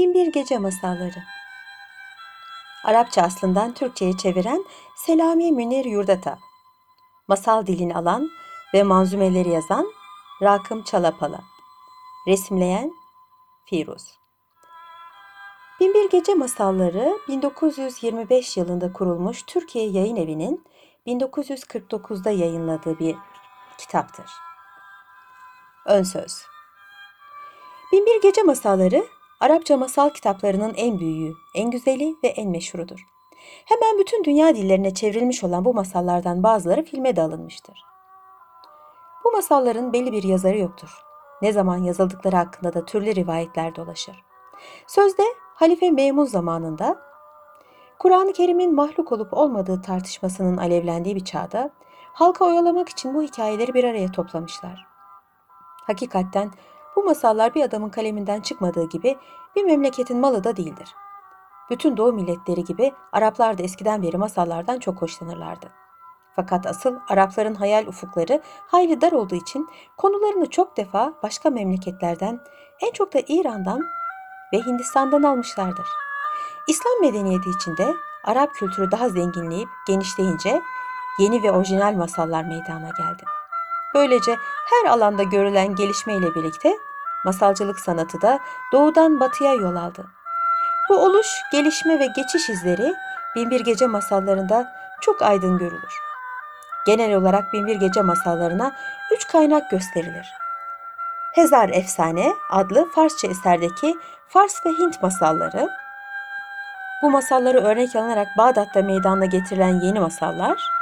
Binbir Gece Masalları. Arapça aslından Türkçe'ye çeviren Selami Münir Yurdata. Masal dilini alan ve manzumeleri yazan Rakım Çalapala. Resimleyen Firuz. Binbir Gece Masalları 1925 yılında kurulmuş Türkiye Yayın Evi'nin 1949'da yayınladığı bir kitaptır. Ön söz. Binbir Gece Masalları Arapça masal kitaplarının en büyüğü, en güzeli ve en meşhurudur. Hemen bütün dünya dillerine çevrilmiş olan bu masallardan bazıları filme de alınmıştır. Bu masalların belli bir yazarı yoktur. Ne zaman yazıldıkları hakkında da türlü rivayetler dolaşır. Sözde Halife Memun zamanında Kur'an-ı Kerim'in mahluk olup olmadığı tartışmasının alevlendiği bir çağda halka oyalamak için bu hikayeleri bir araya toplamışlar. Hakikatten bu masallar bir adamın kaleminden çıkmadığı gibi bir memleketin malı da değildir. Bütün doğu milletleri gibi Araplar da eskiden beri masallardan çok hoşlanırlardı. Fakat asıl Arapların hayal ufukları hayli dar olduğu için konularını çok defa başka memleketlerden, en çok da İran'dan ve Hindistan'dan almışlardır. İslam medeniyeti içinde Arap kültürü daha zenginleyip genişleyince yeni ve orijinal masallar meydana geldi. Böylece her alanda görülen gelişme ile birlikte masalcılık sanatı da doğudan batıya yol aldı. Bu oluş, gelişme ve geçiş izleri Binbir Gece masallarında çok aydın görülür. Genel olarak Binbir Gece masallarına üç kaynak gösterilir. Hezar Efsane adlı Farsça eserdeki Fars ve Hint masalları, bu masalları örnek alınarak Bağdat'ta meydana getirilen yeni masallar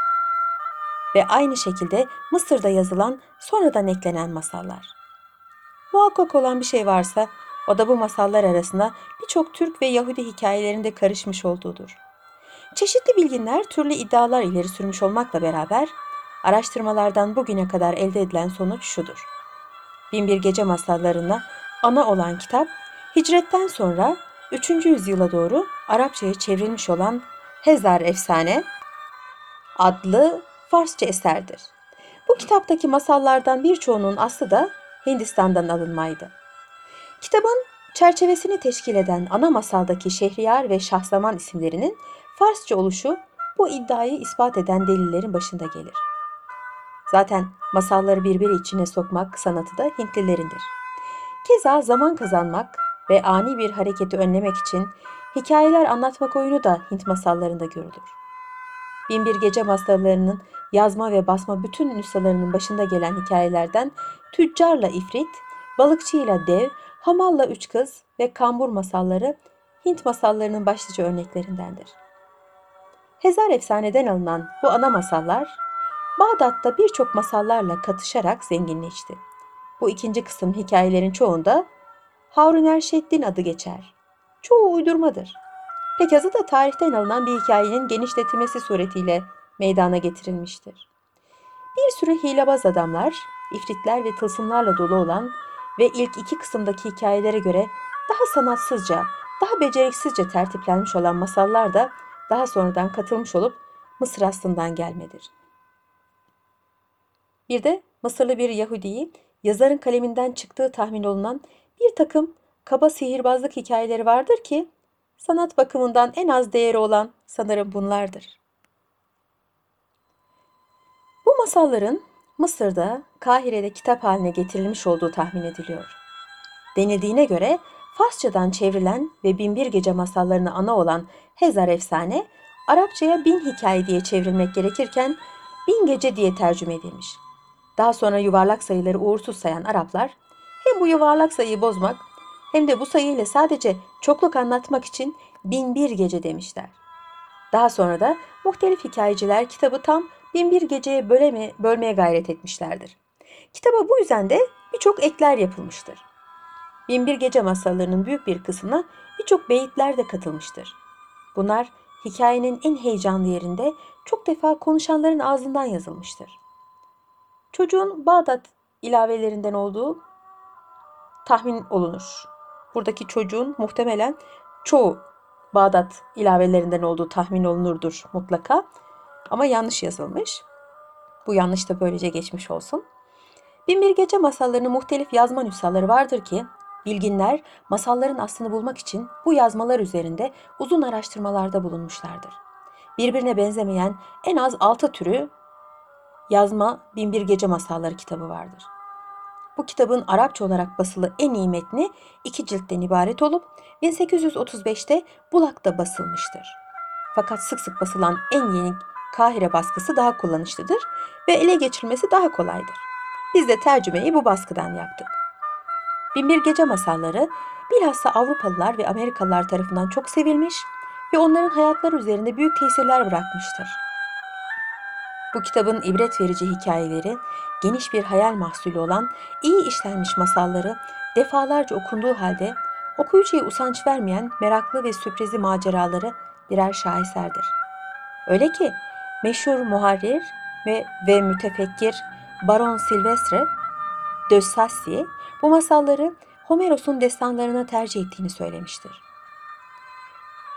ve aynı şekilde Mısır'da yazılan sonradan eklenen masallar. Muhakkak olan bir şey varsa o da bu masallar arasında birçok Türk ve Yahudi hikayelerinde karışmış olduğudur. Çeşitli bilginler türlü iddialar ileri sürmüş olmakla beraber araştırmalardan bugüne kadar elde edilen sonuç şudur. Binbir Gece masallarına ana olan kitap hicretten sonra 3. yüzyıla doğru Arapçaya çevrilmiş olan Hezar Efsane adlı Farsça eserdir. Bu kitaptaki masallardan birçoğunun aslı da Hindistan'dan alınmaydı. Kitabın çerçevesini teşkil eden ana masaldaki Şehriyar ve Şahzaman isimlerinin Farsça oluşu bu iddiayı ispat eden delillerin başında gelir. Zaten masalları birbiri içine sokmak sanatı da Hintlilerindir. Keza zaman kazanmak ve ani bir hareketi önlemek için hikayeler anlatmak oyunu da Hint masallarında görülür. Binbir Gece masallarının yazma ve basma bütün nüshalarının başında gelen hikayelerden tüccarla ifrit, balıkçıyla dev, hamalla üç kız ve kambur masalları Hint masallarının başlıca örneklerindendir. Hezar efsaneden alınan bu ana masallar Bağdat'ta birçok masallarla katışarak zenginleşti. Bu ikinci kısım hikayelerin çoğunda Harun Erşeddin adı geçer. Çoğu uydurmadır. Pek azı da tarihten alınan bir hikayenin genişletilmesi suretiyle meydana getirilmiştir. Bir sürü hilebaz adamlar, ifritler ve tılsımlarla dolu olan ve ilk iki kısımdaki hikayelere göre daha sanatsızca, daha beceriksizce tertiplenmiş olan masallar da daha sonradan katılmış olup Mısır aslından gelmedir. Bir de Mısırlı bir Yahudi'yi yazarın kaleminden çıktığı tahmin olunan bir takım kaba sihirbazlık hikayeleri vardır ki sanat bakımından en az değeri olan sanırım bunlardır. Bu masalların Mısır'da, Kahire'de kitap haline getirilmiş olduğu tahmin ediliyor. Denildiğine göre Farsçadan çevrilen ve Binbir Gece masallarına ana olan Hezar Efsane, Arapçaya bin hikaye diye çevrilmek gerekirken bin gece diye tercüme edilmiş. Daha sonra yuvarlak sayıları uğursuz sayan Araplar, hem bu yuvarlak sayıyı bozmak hem de bu sayıyla sadece çokluk anlatmak için bin bir gece demişler. Daha sonra da muhtelif hikayeciler kitabı tam bin bir geceye böleme, bölmeye gayret etmişlerdir. Kitaba bu yüzden de birçok ekler yapılmıştır. Binbir Gece masallarının büyük bir kısmına birçok beyitler de katılmıştır. Bunlar hikayenin en heyecanlı yerinde çok defa konuşanların ağzından yazılmıştır. Çocuğun Bağdat ilavelerinden olduğu tahmin olunur. Buradaki çocuğun muhtemelen çoğu Bağdat ilavelerinden olduğu tahmin olunurdur mutlaka. Ama yanlış yazılmış. Bu yanlış da böylece geçmiş olsun. Binbir Gece masallarının muhtelif yazma nüshaları vardır ki Bilginler masalların aslını bulmak için bu yazmalar üzerinde uzun araştırmalarda bulunmuşlardır. Birbirine benzemeyen en az 6 türü yazma Binbir Gece Masalları kitabı vardır. Bu kitabın Arapça olarak basılı en iyi metni iki ciltten ibaret olup 1835'te Bulak'ta basılmıştır. Fakat sık sık basılan en yeni Kahire baskısı daha kullanışlıdır ve ele geçirilmesi daha kolaydır. Biz de tercümeyi bu baskıdan yaptık. Binbir Gece Masalları bilhassa Avrupalılar ve Amerikalılar tarafından çok sevilmiş ve onların hayatları üzerinde büyük tesirler bırakmıştır. Bu kitabın ibret verici hikayeleri, geniş bir hayal mahsulü olan iyi işlenmiş masalları defalarca okunduğu halde okuyucuya usanç vermeyen meraklı ve sürprizi maceraları birer şaheserdir. Öyle ki meşhur muharrir ve, ve mütefekkir Baron Silvestre de Sassy bu masalları Homeros'un destanlarına tercih ettiğini söylemiştir.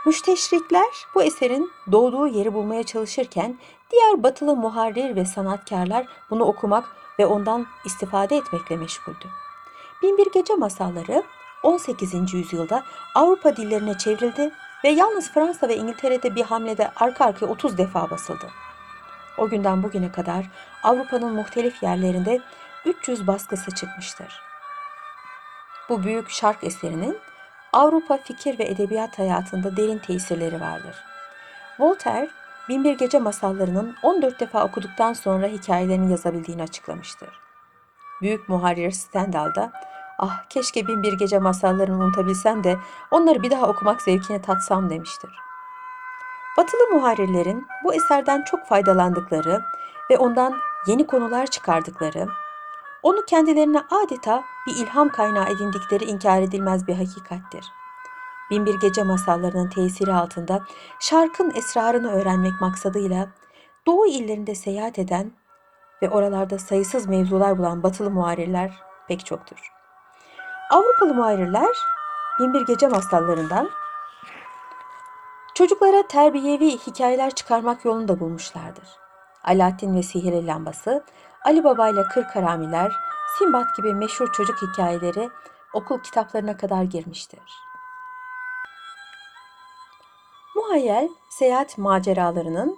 Müsteşrikler bu eserin doğduğu yeri bulmaya çalışırken diğer batılı muharrir ve sanatkarlar bunu okumak ve ondan istifade etmekle meşguldü. Binbir Gece masalları 18. yüzyılda Avrupa dillerine çevrildi ve yalnız Fransa ve İngiltere'de bir hamlede arka arkaya 30 defa basıldı. O günden bugüne kadar Avrupa'nın muhtelif yerlerinde 300 baskısı çıkmıştır. Bu büyük şark eserinin Avrupa fikir ve edebiyat hayatında derin tesirleri vardır. Voltaire, Binbir Gece masallarının 14 defa okuduktan sonra hikayelerini yazabildiğini açıklamıştır. Büyük muharrir Stendhal da ah keşke Binbir Gece masallarını unutabilsem de onları bir daha okumak zevkini tatsam demiştir. Batılı muharrirlerin bu eserden çok faydalandıkları ve ondan yeni konular çıkardıkları, onu kendilerine adeta bir ilham kaynağı edindikleri inkar edilmez bir hakikattir. Binbir Gece masallarının tesiri altında şarkın esrarını öğrenmek maksadıyla Doğu illerinde seyahat eden ve oralarda sayısız mevzular bulan batılı muharirler pek çoktur. Avrupalı muharirler Binbir Gece masallarından çocuklara terbiyevi hikayeler çıkarmak yolunu da bulmuşlardır. Alaaddin ve Sihirli Lambası, Ali Baba ile Kırk Haramiler, Simbat gibi meşhur çocuk hikayeleri okul kitaplarına kadar girmiştir. Muhayyel seyahat maceralarının,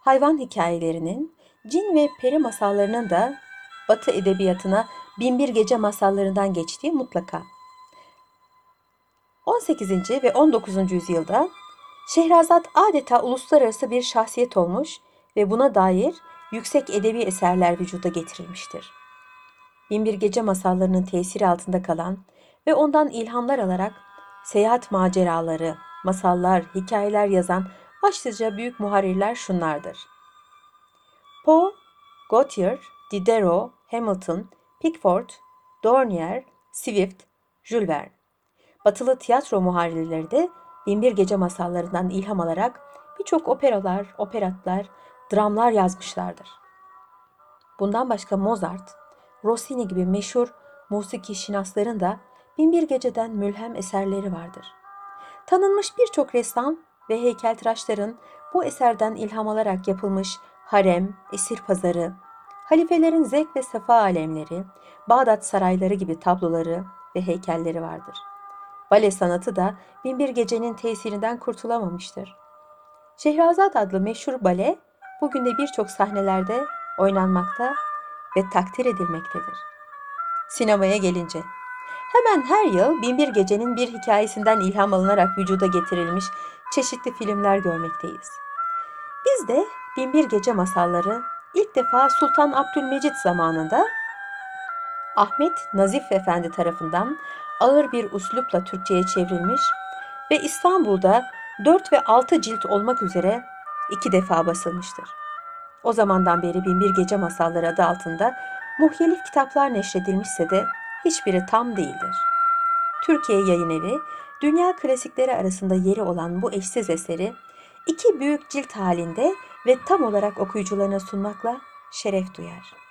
hayvan hikayelerinin, cin ve peri masallarının da Batı edebiyatına binbir gece masallarından geçtiği mutlaka. 18. ve 19. yüzyılda Şehrazat adeta uluslararası bir şahsiyet olmuş ve buna dair yüksek edebi eserler vücuda getirilmiştir. Binbir Gece masallarının tesiri altında kalan ve ondan ilhamlar alarak seyahat maceraları, masallar, hikayeler yazan başlıca büyük muharirler şunlardır. Poe, Gautier, Diderot, Hamilton, Pickford, Dornier, Swift, Jules Verne. Batılı tiyatro muharirleri de Binbir Gece masallarından ilham alarak birçok operalar, operatlar, dramlar yazmışlardır. Bundan başka Mozart, Rossini gibi meşhur musiki şinasların da Binbir Gece'den mülhem eserleri vardır. Tanınmış birçok ressam ve heykeltıraşların bu eserden ilham alarak yapılmış harem, esir pazarı, halifelerin zevk ve sefa alemleri, Bağdat sarayları gibi tabloları ve heykelleri vardır. Bale sanatı da Binbir Gece'nin tesirinden kurtulamamıştır. Şehrazat adlı meşhur bale bugün de birçok sahnelerde oynanmakta ve takdir edilmektedir. Sinemaya gelince hemen her yıl Binbir Gece'nin bir hikayesinden ilham alınarak vücuda getirilmiş çeşitli filmler görmekteyiz. Biz de Binbir Gece masalları ilk defa Sultan Abdülmecit zamanında Ahmet Nazif Efendi tarafından ağır bir uslupla Türkçe'ye çevrilmiş ve İstanbul'da 4 ve 6 cilt olmak üzere iki defa basılmıştır. O zamandan beri Binbir Gece Masalları adı altında muhtelif kitaplar neşredilmişse de hiçbiri tam değildir. Türkiye Yayın Evi, dünya klasikleri arasında yeri olan bu eşsiz eseri iki büyük cilt halinde ve tam olarak okuyucularına sunmakla şeref duyar.